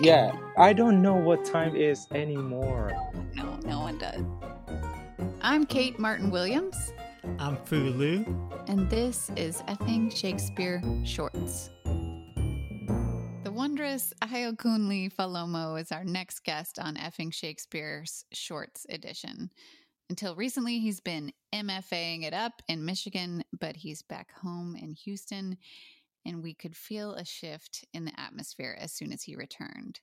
Yeah, I don't know what time is anymore. No, no one does. I'm Kate Martin Williams, I'm Fulu. and this is Effing Shakespeare Shorts. The wondrous Ayokunle Falomo is our next guest on Effing Shakespeare's Shorts edition. Until recently, he's been MFAing it up in Michigan, but he's back home in Houston, and we could feel a shift in the atmosphere as soon as he returned.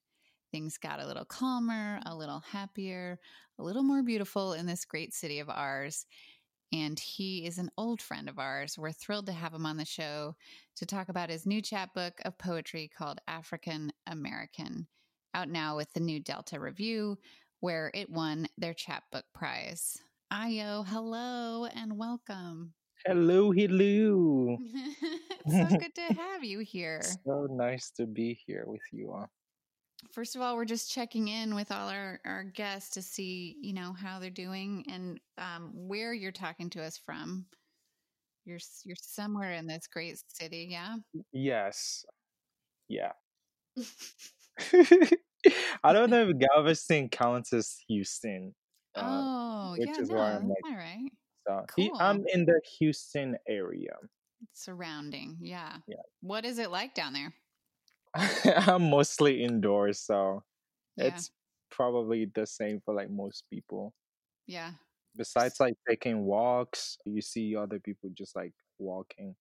Things got a little calmer, a little happier, a little more beautiful in this great city of ours. And he is an old friend of ours. We're thrilled to have him on the show to talk about his new chapbook of poetry called African American, out now with the new Delta Review, where it won their chapbook prize. Ayo, hello and welcome. Hello, hello. so good to have you here. So nice to be here with you all. First of all, we're just checking in with all our, our guests to see, you know, how they're doing and um, where you're talking to us from. You're you're somewhere in this great city, yeah. Yes. Yeah. I don't know if Galveston counts as Houston. Uh, oh, yeah, no, like, all right. So he. I'm in the Houston area. Surrounding, yeah. Yeah. What is it like down there? I'm mostly indoors, so Yeah, it's probably the same for like most people. yeah. Besides like taking walks, you see other people just like walking.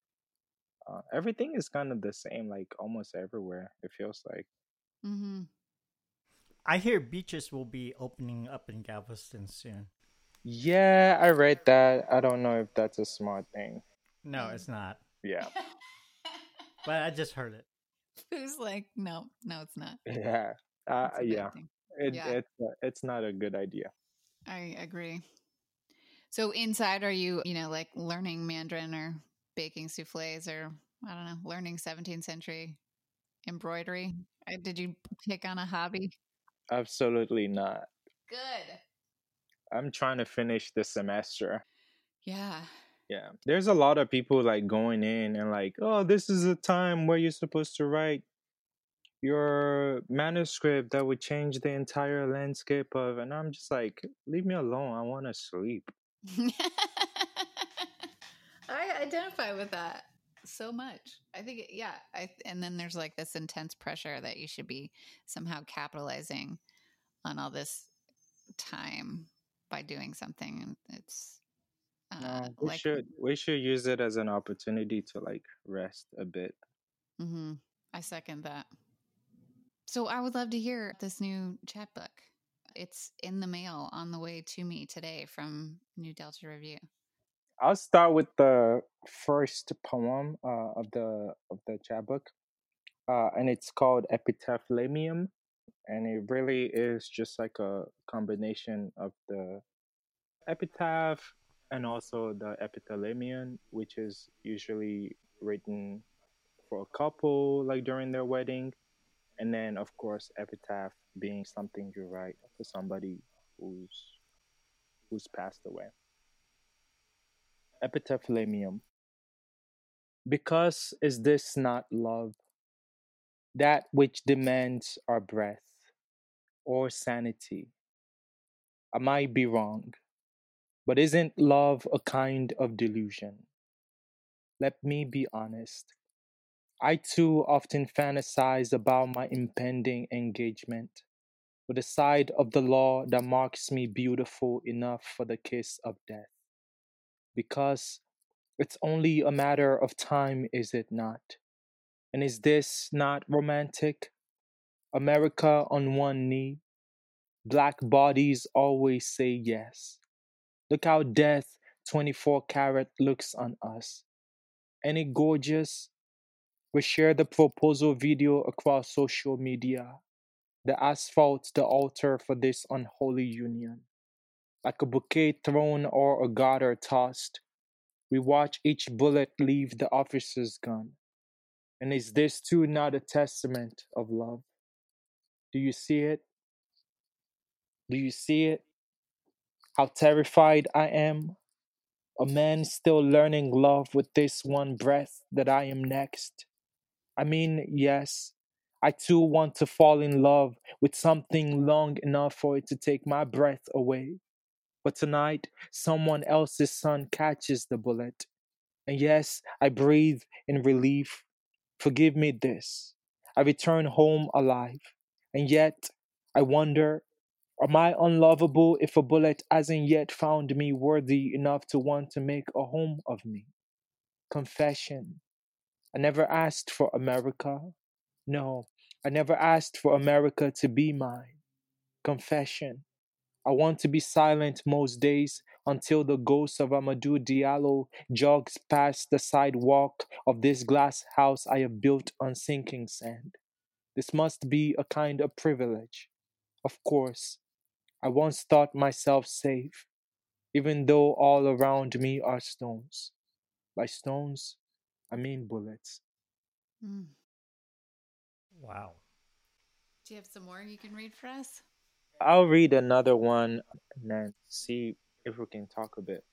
Uh, everything is kind of the same, like almost everywhere. It feels like. Mm-hmm. I hear beaches will be opening up in Galveston soon. Yeah, I read that. I don't know if that's a smart thing. No, it's not. Yeah, But I just heard it. Who's like, no, no, it's not. yeah, uh, It's a bad yeah. It, Yeah. It's uh, it's not a good idea. I agree. So inside, are you, you know, like learning Mandarin or baking souffles or I don't know, learning 17th century embroidery? Uh, Did you pick on a hobby? Absolutely not. Good. I'm trying to finish the semester. Yeah. Yeah. There's a lot of people like going in and like, oh, this is a time where you're supposed to write your manuscript that would change the entire landscape of and I'm just like, leave me alone. I want to sleep. I identify with that so much. I think, it- yeah. I and then there's like this intense pressure that you should be somehow capitalizing on all this time by doing something. It's uh, No, we like, should we should use it as an opportunity to like rest a bit. Mm-hmm. I second that. So I would love to hear this new chapbook. It's in the mail on the way to me today from New Delta Review. I'll start with the first poem uh, of the of the chapbook, uh, and it's called Epitaphlamium, and it really is just like a combination of the epitaph and also the epithalamion, which is usually written for a couple, like during their wedding, and then of course epitaph being something you write for somebody who's who's passed away. Epitaphlamium. Because is this not love? That which demands our breath or sanity? I might be wrong, but isn't love a kind of delusion? Let me be honest. I too often fantasize about my impending engagement with a side of the law that marks me beautiful enough for the kiss of death because it's only a matter of time, is it not? And is this not romantic? America on one knee, black bodies always say yes. Look how death 24 karat looks on us. Any gorgeous? We share the proposal video across social media. The asphalt, the altar for this unholy union like a bouquet thrown or a garter tossed. We watch each bullet leave the officer's gun. And is this too not a testament of love? Do you see it? Do you see it? How terrified I am? A man still learning love with this one breath that I am next. I mean, yes, I too want to fall in love with something long enough for it to take my breath away. But tonight, someone else's son catches the bullet. And yes, I breathe in relief. Forgive me this. I return home alive. And yet, I wonder Am I unlovable if a bullet hasn't yet found me worthy enough to want to make a home of me? Confession. I never asked for America. No, I never asked for America to be mine. Confession. I want to be silent most days until the ghost of Amadou Diallo jogs past the sidewalk of this glass house I have built on sinking sand. This must be a kind of privilege. Of course, I once thought myself safe, even though all around me are stones. By stones, I mean bullets. Mm. Wow. Do you have some more you can read for us? I'll read another one and then see if we can talk a bit.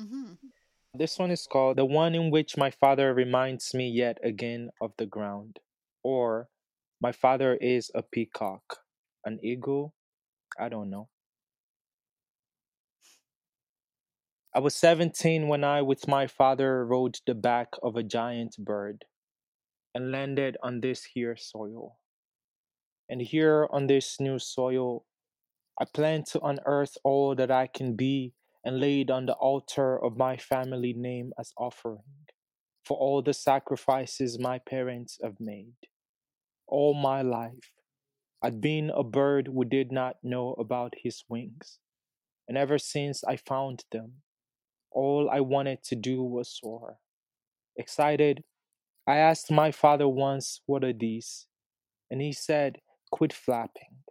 Mm-hmm. This one is called The One in Which My Father Reminds Me Yet Again of the Ground, or My Father is a Peacock, an Eagle, I don't know. I was 17 when I, with my father, rode the back of a giant bird and landed on this here soil. And here on this new soil, I plan to unearth all that I can be and lay it on the altar of my family name as offering for all the sacrifices my parents have made. All my life, I'd been a bird who did not know about his wings. And ever since I found them, all I wanted to do was soar. Excited, I asked my father once, What are these? And he said, Quit flapping.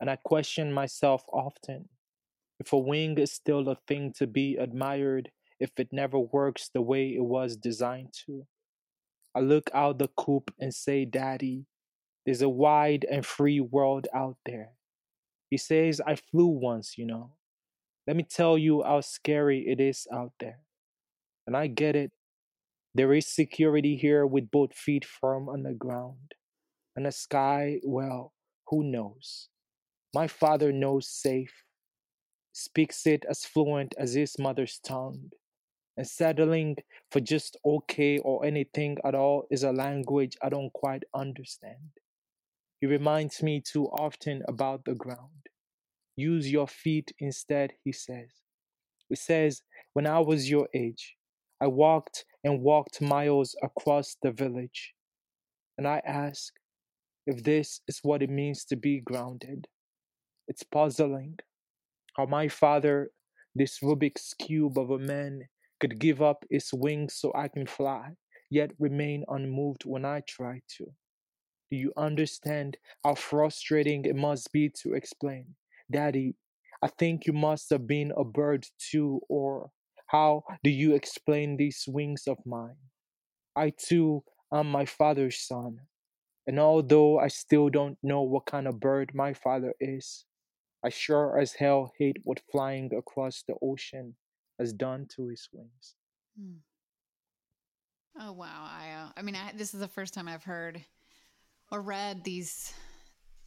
And I question myself often if a wing is still a thing to be admired if it never works the way it was designed to. I look out the coop and say, Daddy, there's a wide and free world out there. He says, I flew once, you know. Let me tell you how scary it is out there. And I get it. There is security here with both feet firm on the ground. And the sky, well, who knows? My father knows safe, speaks it as fluent as his mother's tongue. And settling for just okay or anything at all is a language I don't quite understand. He reminds me too often about the ground. Use your feet instead, he says. He says, When I was your age, I walked and walked miles across the village. And I ask if this is what it means to be grounded. It's puzzling how my father, this Rubik's Cube of a man, could give up his wings so I can fly, yet remain unmoved when I try to. Do you understand how frustrating it must be to explain? Daddy, I think you must have been a bird too, or how do you explain these wings of mine? I too am my father's son, and although I still don't know what kind of bird my father is, I sure as hell hate what flying across the ocean has done to his wings. Hmm. Oh wow, I uh, I mean I, this is the first time I've heard or read these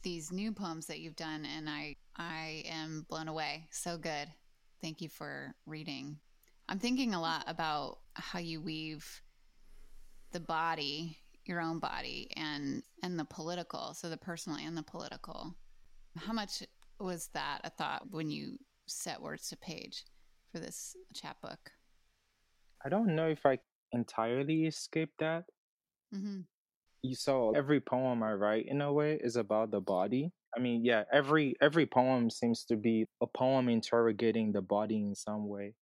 these new poems that you've done and I I am blown away. So good. Thank you for reading. I'm thinking a lot about how you weave the body, your own body and and the political, so the personal and the political. How much was that a thought when you set words to page for this chapbook? I don't know if I entirely escaped that. Mm-hmm. You saw every poem I write in a way is about the body. I mean, yeah, every every poem seems to be a poem interrogating the body in some way.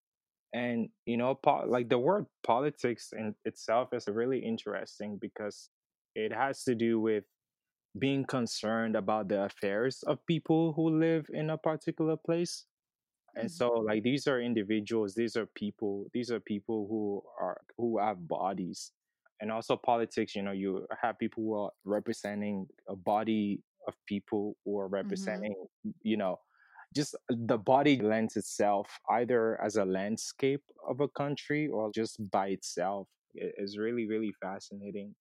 And you know, po- like the word politics in itself is really interesting because it has to do with being concerned about the affairs of people who live in a particular place. And so like these are individuals, these are people, these are people who are who have bodies. And also politics, you know, you have people who are representing a body of people who are Mm-hmm. representing, you know, just the body lends itself either as a landscape of a country or just by itself. It is really, really fascinating.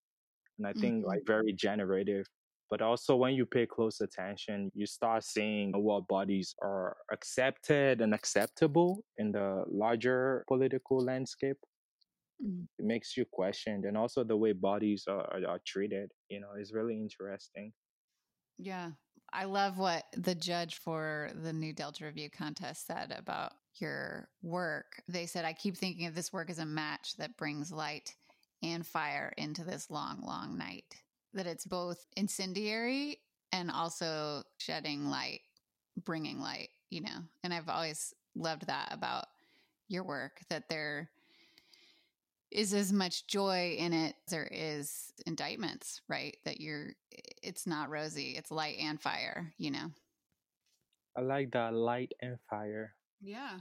And I think Mhm. like very generative But also, when you pay close attention, you start seeing what bodies are accepted and acceptable in the larger political landscape. Mm. It makes you question, and also the way bodies are, are, are treated. You know, is really interesting. Yeah. I love what the judge for the new Delta Review contest said about your work. They said, I keep thinking of this work as a match that brings light and fire into this long, long night. That it's both incendiary and also shedding light, bringing light, you know? And I've always loved that about your work, that there is as much joy in it as there is indictments, right? That you're, it's not rosy, it's light and fire, you know? I like that light and fire. Yeah.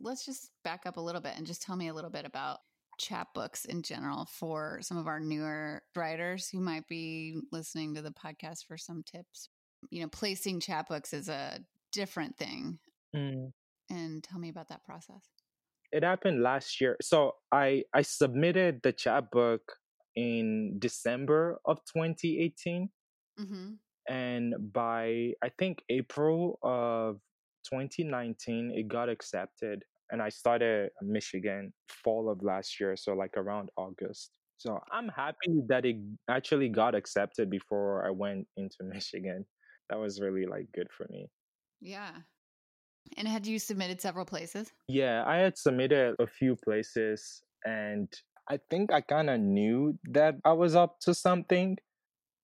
Let's just back up a little bit and just tell me a little bit about chapbooks in general for some of our newer writers who might be listening to the podcast for some tips. You know, placing chapbooks is a different thing. Mm. And tell me about that process. It happened last year. So I I submitted the chapbook in December of 2018. Mm-hmm. and by I think April of 2019 it got accepted and I started Michigan fall of last year so like around August. So I'm happy that it actually got accepted before I went into Michigan. That was really like good for me. Yeah. And had you submitted several places? Yeah, I had submitted a few places and I think I kind of knew that I was up to something,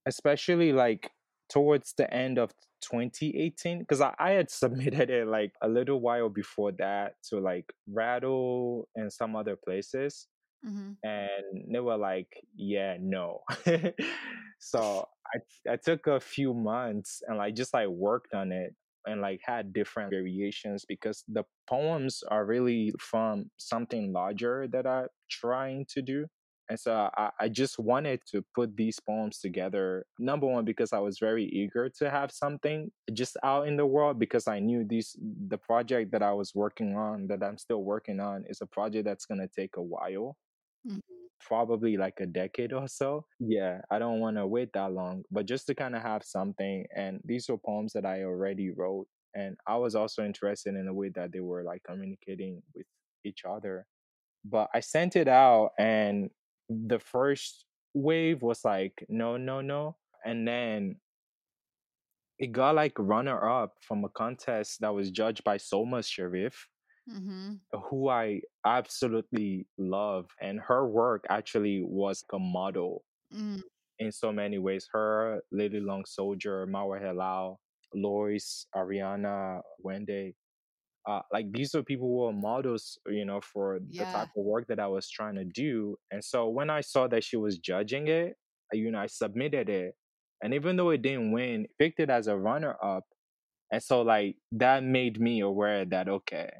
especially like towards the end of 2018 because I, I had submitted it like a little while before that to like rattle and some other places Mm-hmm. and they were like yeah no so i i took a few months and like just like worked on it and like had different variations because the poems are really from something larger that i'm trying to do and so I, I just wanted to put these poems together. Number one, because I was very eager to have something just out in the world because I knew these the project that I was working on, that I'm still working on, is a project that's gonna take a while. Mhm. Probably like a decade or so. Yeah, I don't want to wait that long, but just to kind of have something. And these were poems that I already wrote. And I was also interested in the way that they were like communicating with each other. But I sent it out, and the first wave was like no no no and then it got like runner up from a contest that was judged by Solmaz Sharif Mm-hmm. who I absolutely love and her work actually was a model Mm. in so many ways her Layli Long Soldier Marwa Helal Lois Ariana Wende uh, like these are people who are models, you know, for the type of work that I was trying to do. And so when I saw that she was judging it, you know, I submitted it. And even though it didn't win, picked it as a runner up. And so like that made me aware that okay,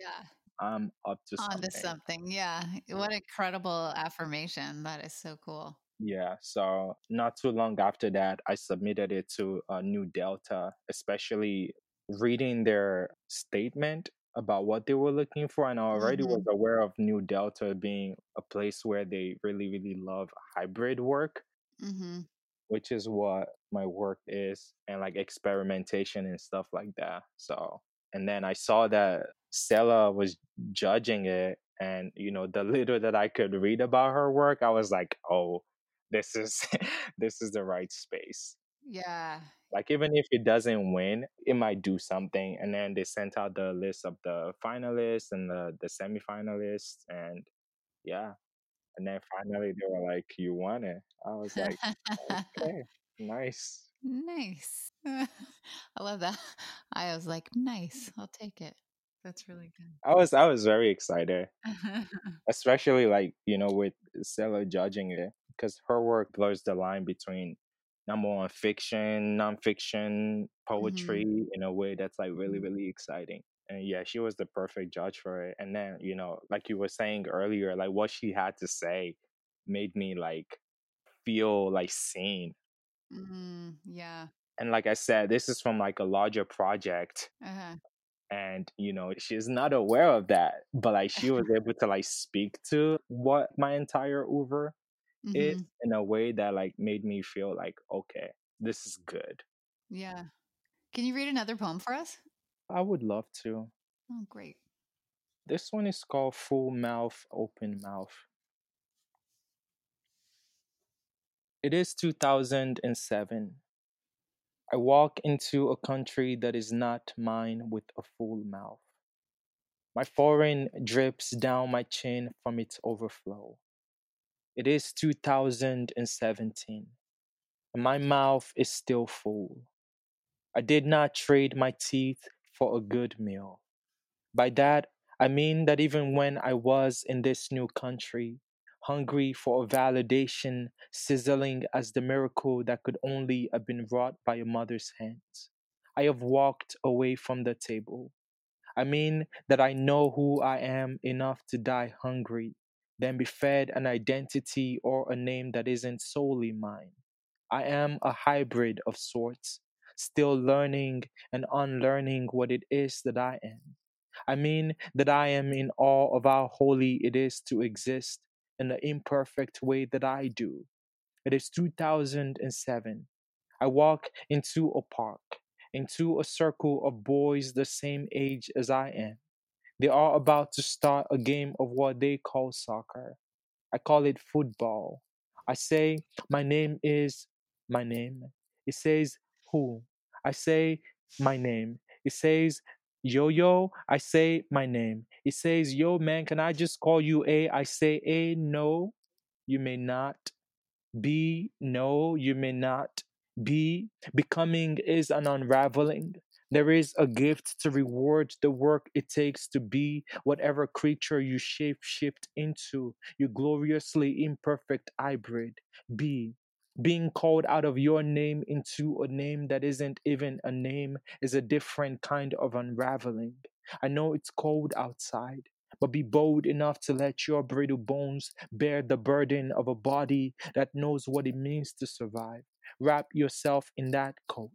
Yeah. I'm up to Onto something. something. Yeah. What incredible affirmation. That is so cool. Yeah. So not too long after that, I submitted it to uh, New Delta, especially reading their statement about what they were looking for. And I already Mhm. was aware of New Delta being a place where they really, really love hybrid work, Mm-hmm. which is what my work is, and like experimentation and stuff like that. So, and then I saw that Stella was judging it. And, you know, the little that I could read about her work, I was like, oh, this is this is the right space Yeah. like even if it doesn't win it might do something and then they sent out the list of the finalists and the the semifinalists and yeah and then finally they were like you won it i was like okay nice nice. I love that. I was like, nice. I'll take it. That's really good. i was i was very excited especially like you know with Stella judging it because her work blurs the line between number one fiction nonfiction poetry in a way that's like really Mhm. really exciting and yeah she was the perfect judge for it and then you know like you were saying earlier like what she had to say made me like feel like seen Mm-hmm. yeah. and like i said this is from like a larger project Uh-huh. and you know she's not aware of that but like she was able to like speak to what my entire oeuvre it mm-hmm. in a way that like made me feel like okay, this is mm-hmm. good. Yeah. Can you read another poem for us? I would love to. Oh, great. This one is called Full Mouth, Open Mouth. It is 2007. I walk into a country that is not mine with a full mouth. My foreign drips down my chin from its overflow. It is 2017, and my mouth is still full. I did not trade my teeth for a good meal. By that, I mean that even when I was in this new country, hungry for a validation sizzling as the miracle that could only have been wrought by a mother's hands, I have walked away from the table. I mean that I know who I am enough to die hungry, than be fed an identity or a name that isn't solely mine. I am a hybrid of sorts, still learning and unlearning what it is that I am. I mean that I am in awe of how holy it is to exist in the imperfect way that I do. It is 2007. I walk into a park, into a circle of boys the same age as I am. They are about to start a game of what they call soccer. I call it football. I say, My name is my name. It says, Who? I say, My name. It says, Yo yo, I say my name. It says, Yo man, can I just call you A? I say, A, no, you may not. B, no, you may not. B, becoming is an unraveling. There is a gift to reward the work it takes to be whatever creature you shape shift into, you gloriously imperfect hybrid. Be. being called out of your name into a name that isn't even a name is a different kind of unraveling. I know it's cold outside, but be bold enough to let your brittle bones bear the burden of a body that knows what it means to survive. Wrap yourself in that coat.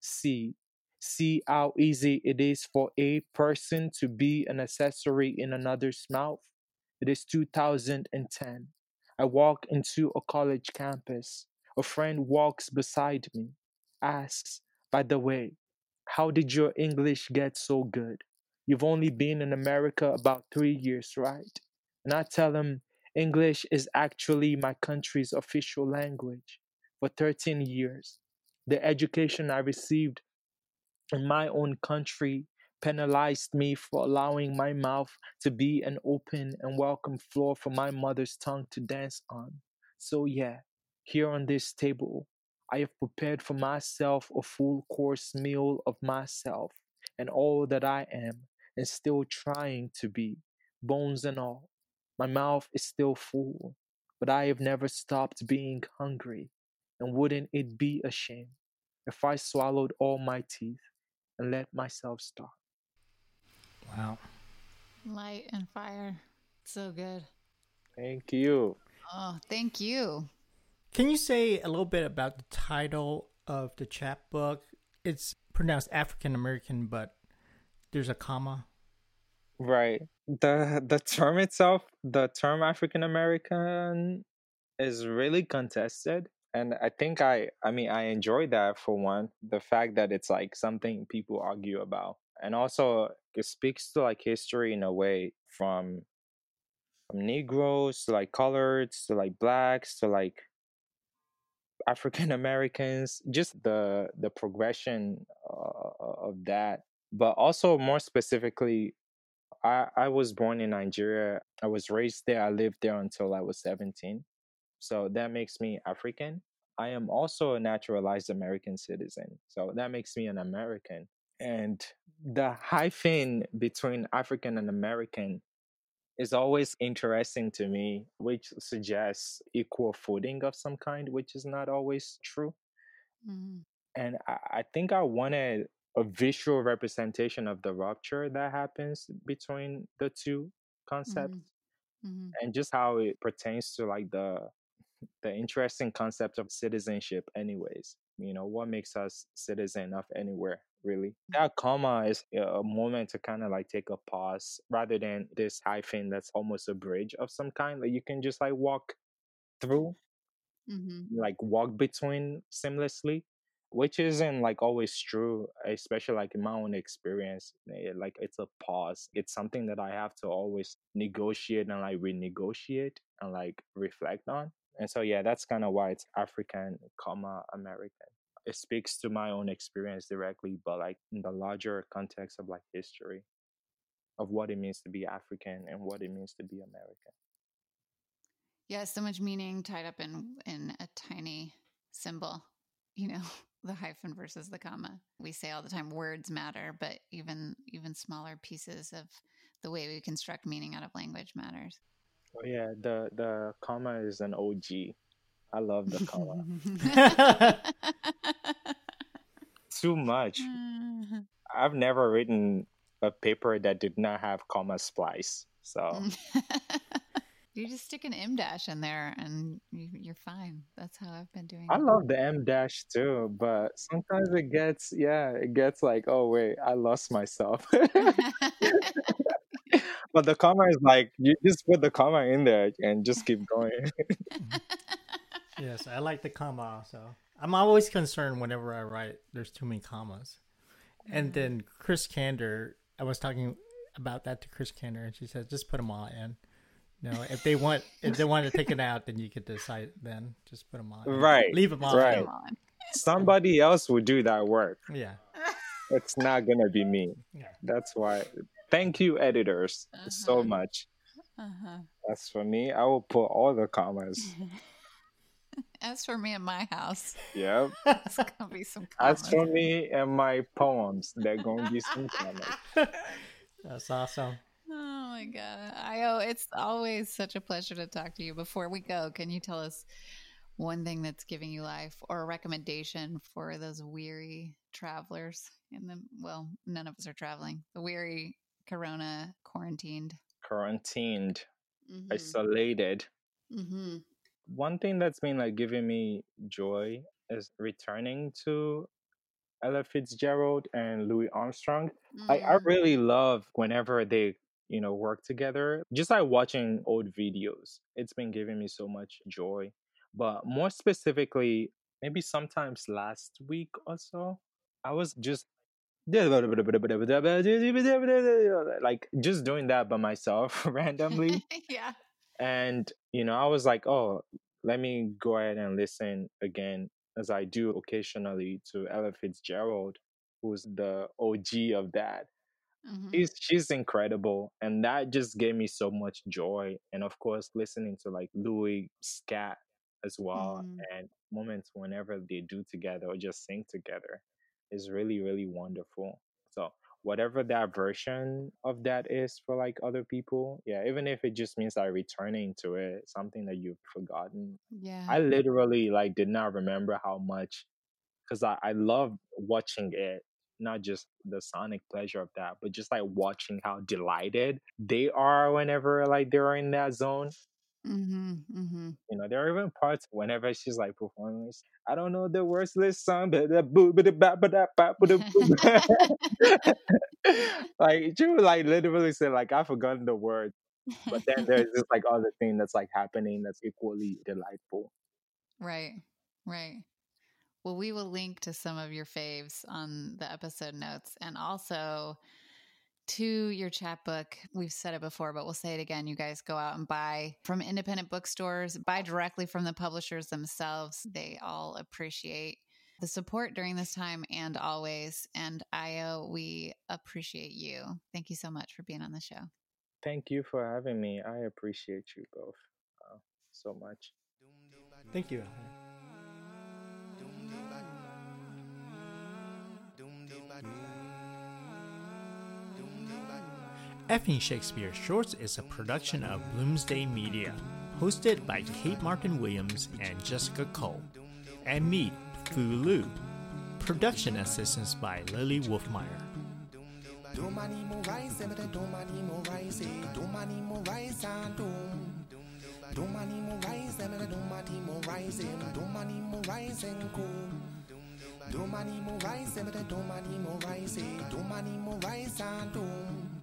See, see how easy it is for a person to be an accessory in another's mouth. It is 2010. I walk into a college campus. A friend walks beside me, asks, By the way, how did your English get so good? You've only been in America about three years, right? And I tell him, English is actually my country's official language for 13 years. The education I received in my own country penalized me for allowing my mouth to be an open and welcome floor for my mother's tongue to dance on. So, yeah, here on this table, I have prepared for myself a full course meal of myself and all that I am and still trying to be, bones and all. My mouth is still full, but I have never stopped being hungry. And wouldn't it be a shame if I swallowed all my teeth and let myself starve? Wow. Light and fire. So good. Thank you. Oh, thank you. Can you say a little bit about the title of the chapbook? It's pronounced African American, but there's a comma. Right. The the term itself, the term African American is really contested. And I think I I mean I enjoy that for one. The fact that it's like something people argue about. And also it speaks to like history in a way from from Negroes to like coloreds to like blacks to like African Americans, just the the progression uh, of that. But also more specifically, I I was born in Nigeria. I was raised there. I lived there until I was 17. So that makes me African. I am also a naturalized American citizen. So that makes me an American. And the hyphen between African and American is always interesting to me, which suggests equal footing of some kind, which is not always true. Mm-hmm. And I, I think I wanted a visual representation of the rupture that happens between the two concepts Mhm. and just how it pertains to like the the interesting concept of citizenship anyways you know what makes us citizen of anywhere really? That comma is a moment to kind of like take a pause rather than this hyphen that's almost a bridge of some kind like you can just like walk through, Mm-hmm. like walk between seamlessly, which isn't like always true, especially like in my own experience. eh, Like it's a pause. It's something that I have to always negotiate and like renegotiate and like reflect on. And so yeah, that's kind of why it's African, comma American. It speaks to my own experience directly, but like in the larger context of like history of what it means to be African and what it means to be American. Yeah, so much meaning tied up in in a tiny symbol. You know, the hyphen versus the comma. We say all the time words matter, but even even smaller pieces of the way we construct meaning out of language matters. Oh yeah, the the comma is an OG. I love the comma too much. I've never written a paper that did not have comma splice. So you just stick an em dash in there and you, you're fine. That's how I've been doing it. I it. love the em dash too, but sometimes it gets yeah, it gets like, oh wait, I lost myself. but the comma is like you just put the comma in there and just keep going. Mm-hmm. yes, I like the comma. also. I'm always concerned whenever I write. There's too many commas. And mm. then Chris Kander, I was talking about that to Chris Kander, and she said, just put them all in. You know, if they want, if they want to take it out, then you could decide. Then just put them on. Right, Leave them on. right. Come on. Somebody else would do that work. Yeah. It's not gonna be me. Yeah. That's why. Thank you, editors, so Uh-huh. much. Uh-huh. As for me, I will put all the commas. As for me and my house, Yep. it's gonna be some As commas. for me and my poems, they're gonna be some commas. That's awesome. Oh my god, Ayo! It's always such a pleasure to talk to you. Before we go, can you tell us one thing that's giving you life, or a recommendation for those weary travelers? In the well, none of us are traveling. The weary, Corona quarantined. Quarantined, Mm-hmm. isolated. mm-hmm. One thing that's been like giving me joy is returning to Ella Fitzgerald and Louis Armstrong. I, I Mm-hmm. really love whenever they you know work together just like watching old videos it's been giving me so much joy but more specifically maybe sometimes last week or so i was just like just doing that by myself randomly yeah. and you know i was like oh let me go ahead and listen again as i do occasionally to ella fitzgerald who's the og of that Mhm. she's she's incredible and that just gave me so much joy and of course listening to like louis scat as well Mhm. and moments whenever they do together or just sing together is really really wonderful so whatever that version of that is for like other people yeah even if it just means like returning to it something that you've forgotten Yeah. i literally like did not remember how much because I, I love watching it not just the sonic pleasure of that but just like watching how delighted they are whenever like they're in that zone mm-hmm. Mm-hmm. you know there are even parts whenever she's like performing i don't know the words to this song but the boo but the ba but that ba but the boo like she would like literally say like i've forgotten the word but then there's this like other thing that's like happening that's equally delightful Right, right. Well, we will link to some of your faves on the episode notes and also to your chapbook. We've said it before, but we'll say it again. You guys go out and buy from independent bookstores, buy directly from the publishers themselves. They all appreciate the support during this time and always. And Ayo, we appreciate you. Thank you so much for being on the show. thank you for having me i appreciate you both uh, so much Thank you. Effing Shakespeare Shorts is a production of Bloomsday Media, hosted by Kate Martin Williams and Jessica Cole, and me, Fu Lu. Production assistance by Lily Wolfmeyer. Go. Domani mo rise, emere domani mo rise, domani mo rise and dom.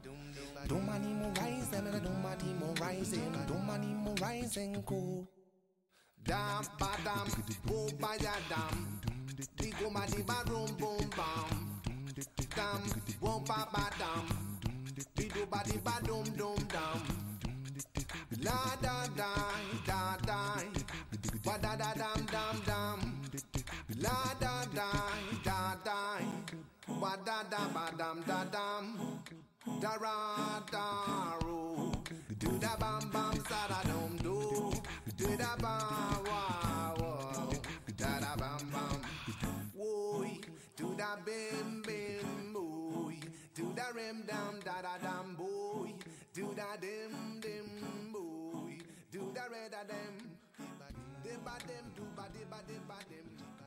Domani mo rise, emere domani mo rise, domani mo rise and go. Dam ba dam, bo ba ya dam. Di go ma di ba rum boom bam. Dam, wo ba ba dam. Di do ba di ba dum dum dam. La da da da da. Ba da da dam dam dam. La da. Ba da da ba dam da dam. Da ra da ro. Do da bam bam sa da dum do. Do da bam wow wow. Da da bam bam. Woy. Do da bim bim boy. Do da rim dam da da dam boy. Do da dim dim boy. Do da red da dem. Dem ba dem do ba de ba de ba dem. Dem ba dem